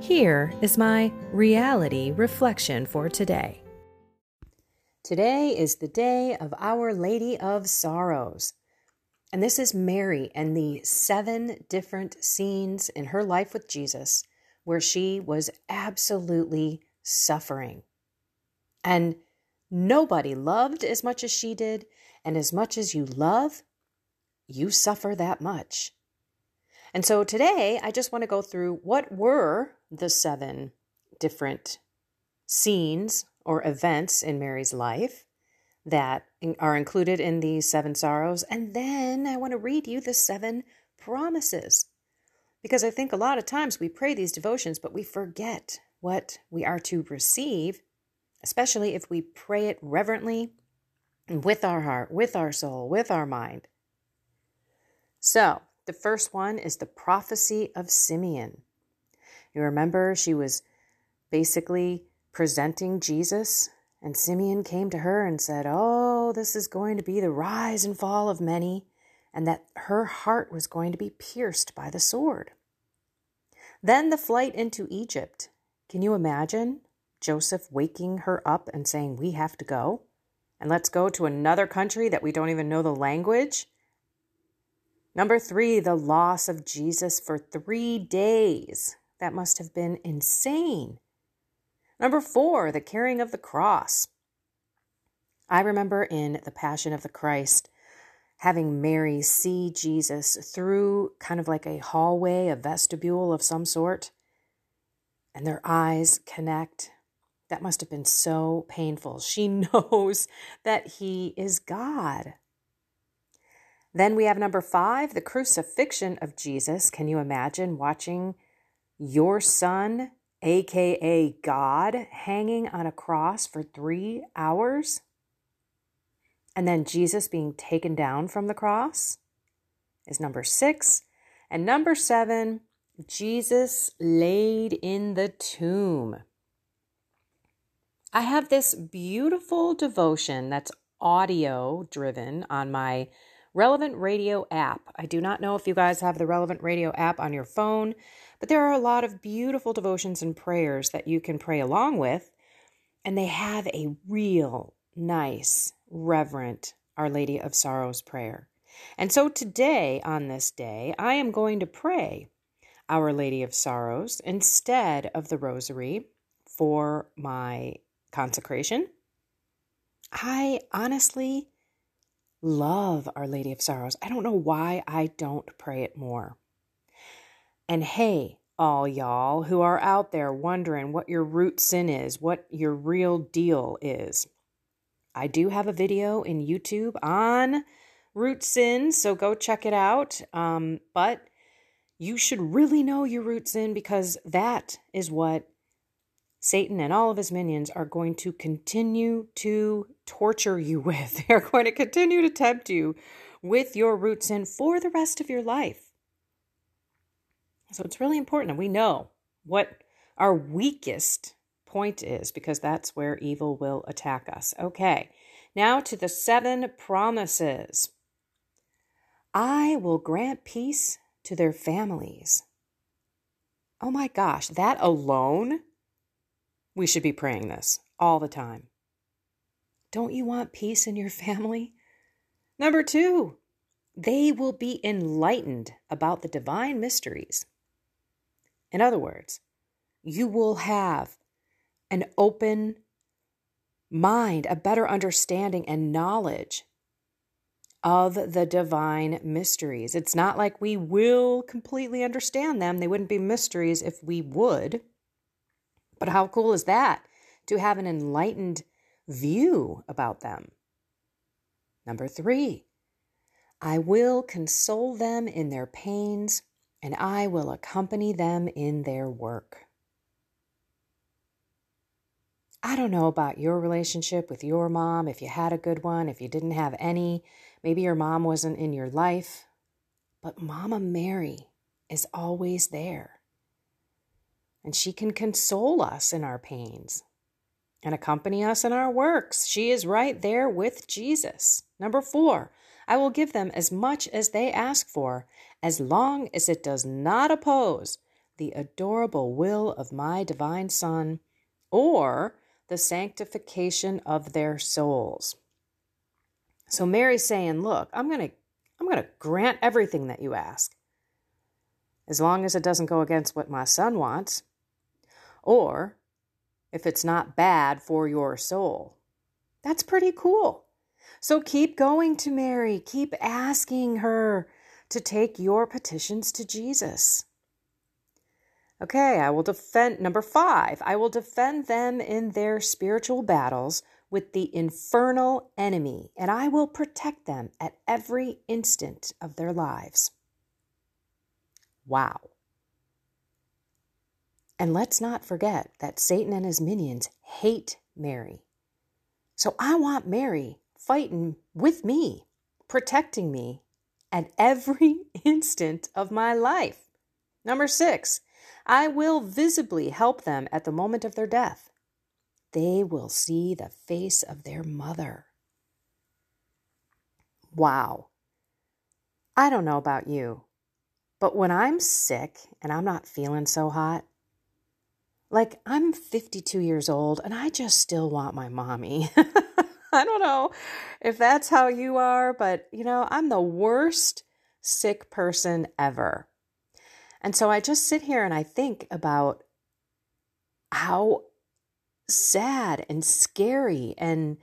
Here is my reality reflection for today. Today is the day of Our Lady of Sorrows. And this is Mary and the seven different scenes in her life with Jesus where she was absolutely suffering. And nobody loved as much as she did, and as much as you love, you suffer that much. And so today I just want to go through what were the seven different scenes or events in Mary's life that are included in these seven sorrows. And then I want to read you the seven promises. Because I think a lot of times we pray these devotions, but we forget what we are to receive, especially if we pray it reverently with our heart, with our soul, with our mind. So, the first one is the prophecy of Simeon. You remember she was basically presenting Jesus, and Simeon came to her and said, Oh, this is going to be the rise and fall of many, and that her heart was going to be pierced by the sword. Then the flight into Egypt. Can you imagine Joseph waking her up and saying, We have to go? And let's go to another country that we don't even know the language? Number three, the loss of Jesus for three days. That must have been insane. Number four, the carrying of the cross. I remember in The Passion of the Christ having Mary see Jesus through kind of like a hallway, a vestibule of some sort, and their eyes connect. That must have been so painful. She knows that he is God. Then we have number five, the crucifixion of Jesus. Can you imagine watching your son, aka God, hanging on a cross for three hours? And then Jesus being taken down from the cross is number six. And number seven, Jesus laid in the tomb. I have this beautiful devotion that's audio driven on my Relevant Radio app. I do not know if you guys have the Relevant Radio app on your phone, but there are a lot of beautiful devotions and prayers that you can pray along with. And they have a real nice, reverent Our Lady of Sorrows prayer. And so today, on this day, I am going to pray Our Lady of Sorrows instead of the Rosary for my consecration. I honestly love Our Lady of Sorrows. I don't know why I don't pray it more. And hey, all y'all who are out there wondering what your root sin is, what your real deal is. I do have a video in YouTube on root sin, so go check it out. Um, but you should really know your root sin because that is what Satan and all of his minions are going to continue to torture you with. They're going to continue to tempt you with your root sin for the rest of your life. So it's really important that we know what our weakest point is because that's where evil will attack us. Okay, now to the seven promises. I will grant peace to their families. Oh my gosh, that alone we should be praying this all the time. Don't you want peace in your family? Number two, they will be enlightened about the divine mysteries. In other words, you will have an open mind, a better understanding and knowledge of the divine mysteries. It's not like we will completely understand them, they wouldn't be mysteries if we would. But how cool is that to have an enlightened view about them? Number three, I will console them in their pains and I will accompany them in their work. I don't know about your relationship with your mom, if you had a good one, if you didn't have any, maybe your mom wasn't in your life, but Mama Mary is always there. And she can console us in our pains and accompany us in our works. She is right there with Jesus. Number four, I will give them as much as they ask for, as long as it does not oppose the adorable will of my divine Son or the sanctification of their souls. So Mary's saying, "Look, I'm going to I'm going to grant everything that you ask. As long as it doesn't go against what my son wants or if it's not bad for your soul." That's pretty cool. So keep going to Mary, keep asking her to take your petitions to Jesus. Okay, I will defend, number five, I will defend them in their spiritual battles with the infernal enemy, and I will protect them at every instant of their lives. Wow. And let's not forget that Satan and his minions hate Mary. So I want Mary fighting with me, protecting me at every instant of my life. Number six, I will visibly help them at the moment of their death. They will see the face of their mother. Wow. I don't know about you, but when I'm sick and I'm not feeling so hot, like I'm 52 years old and I just still want my mommy. I don't know if that's how you are, but you know, I'm the worst sick person ever. And so I just sit here and I think about how sad and scary and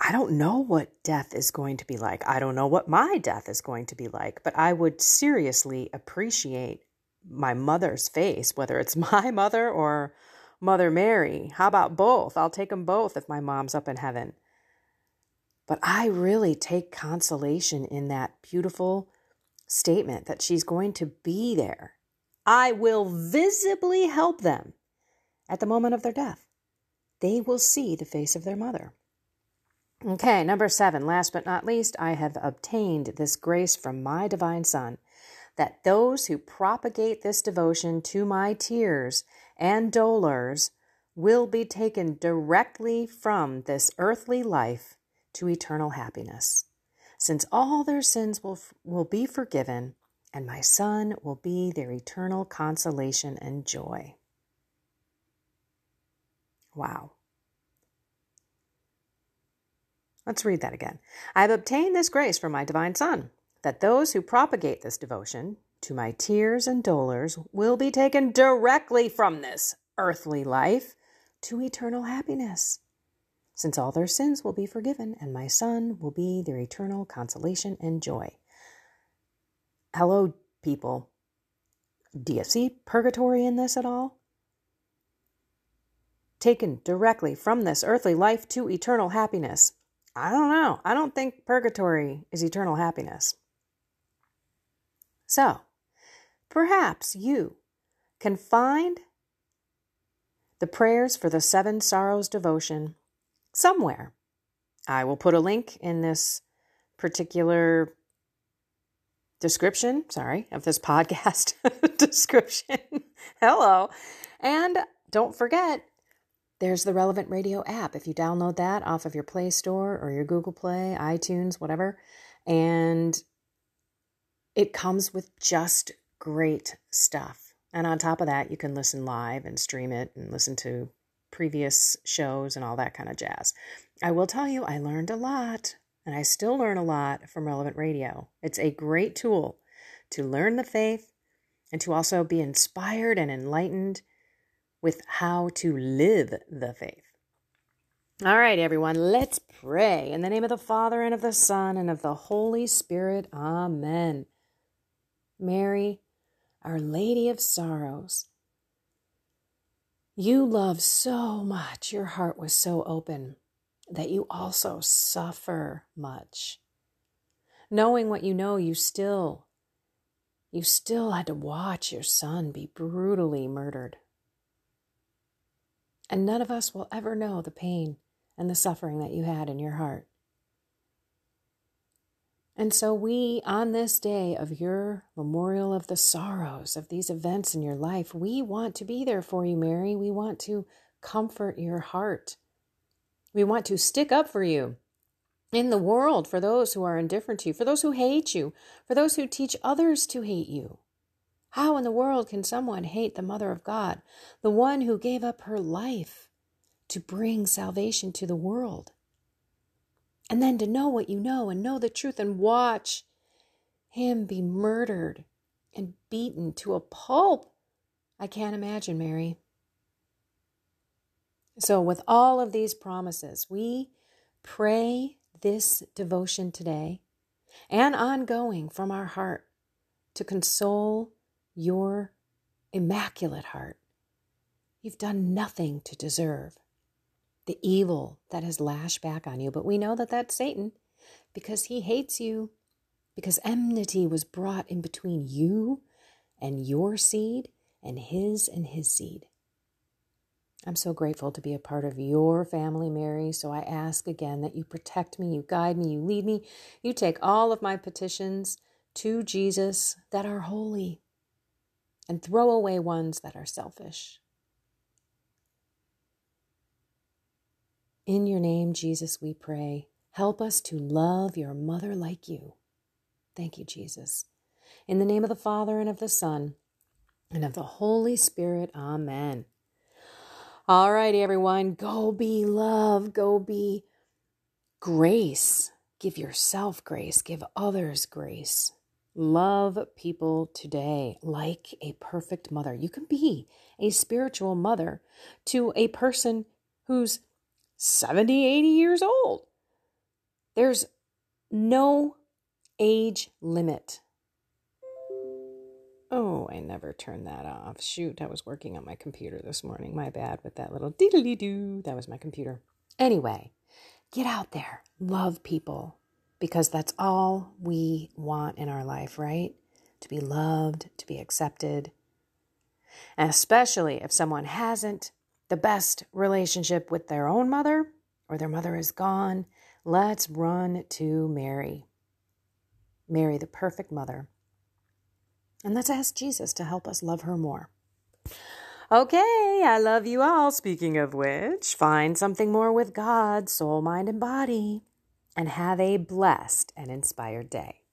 I don't know what death is going to be like. I don't know what my death is going to be like, but I would seriously appreciate my mother's face, whether it's my mother or Mother Mary. How about both? I'll take them both if my mom's up in heaven. But I really take consolation in that beautiful statement that she's going to be there. I will visibly help them at the moment of their death. They will see the face of their mother. Okay, number seven, last but not least, I have obtained this grace from my divine Son that those who propagate this devotion to my tears and dolors will be taken directly from this earthly life to eternal happiness since all their sins will, will be forgiven, and my Son will be their eternal consolation and joy. Wow. Let's read that again. I have obtained this grace from my divine Son, that those who propagate this devotion to my tears and dolors will be taken directly from this earthly life to eternal happiness since all their sins will be forgiven, and my Son will be their eternal consolation and joy. Hello, people. Do you see purgatory in this at all? Taken directly from this earthly life to eternal happiness. I don't know. I don't think purgatory is eternal happiness. So, perhaps you can find the prayers for the seven sorrows devotion somewhere. I will put a link in this particular description, sorry, of this podcast description. Hello. And don't forget, there's the Relevant Radio app. If you download that off of your Play Store or your Google Play, iTunes, whatever, and it comes with just great stuff. And on top of that, you can listen live and stream it and listen to previous shows and all that kind of jazz. I will tell you, I learned a lot, and I still learn a lot from Relevant Radio. It's a great tool to learn the faith and to also be inspired and enlightened with how to live the faith. All right, everyone, let's pray. In the name of the Father, and of the Son, and of the Holy Spirit. Amen. Mary, Our Lady of Sorrows, you love so much, your heart was so open that you also suffer much. Knowing what you know, you still you still had to watch your son be brutally murdered. And none of us will ever know the pain and the suffering that you had in your heart. And so, we, on this day of your memorial of the sorrows of these events in your life, we want to be there for you, Mary. We want to comfort your heart. We want to stick up for you in the world for those who are indifferent to you, for those who hate you, for those who teach others to hate you. How in the world can someone hate the Mother of God, the one who gave up her life to bring salvation to the world? And then to know what you know and know the truth and watch him be murdered and beaten to a pulp. I can't imagine, Mary. So, with all of these promises, we pray this devotion today and ongoing from our heart to console your immaculate heart. You've done nothing to deserve the evil that has lashed back on you. But we know that that's Satan because he hates you, because enmity was brought in between you and your seed and his and his seed. I'm so grateful to be a part of your family, Mary. So I ask again that you protect me, you guide me, you lead me. You take all of my petitions to Jesus that are holy and throw away ones that are selfish. In your name, Jesus, we pray. Help us to love your mother like you. Thank you, Jesus. In the name of the Father, and of the Son, and of the Holy Spirit, amen. All righty, everyone, go be love, go be grace. Give yourself grace, give others grace. Love people today like a perfect mother. You can be a spiritual mother to a person who's 70, 80 years old. There's no age limit. Oh, I never turned that off. Shoot, I was working on my computer this morning. My bad with that little diddly doo. That was my computer. Anyway, get out there, love people, because that's all we want in our life, right? To be loved, to be accepted. And especially if someone hasn't the best relationship with their own mother or their mother is gone, let's run to Mary. Mary, the perfect mother. And let's ask Jesus to help us love her more. Okay, I love you all. Speaking of which, find something more with God, soul, mind, and body, and have a blessed and inspired day.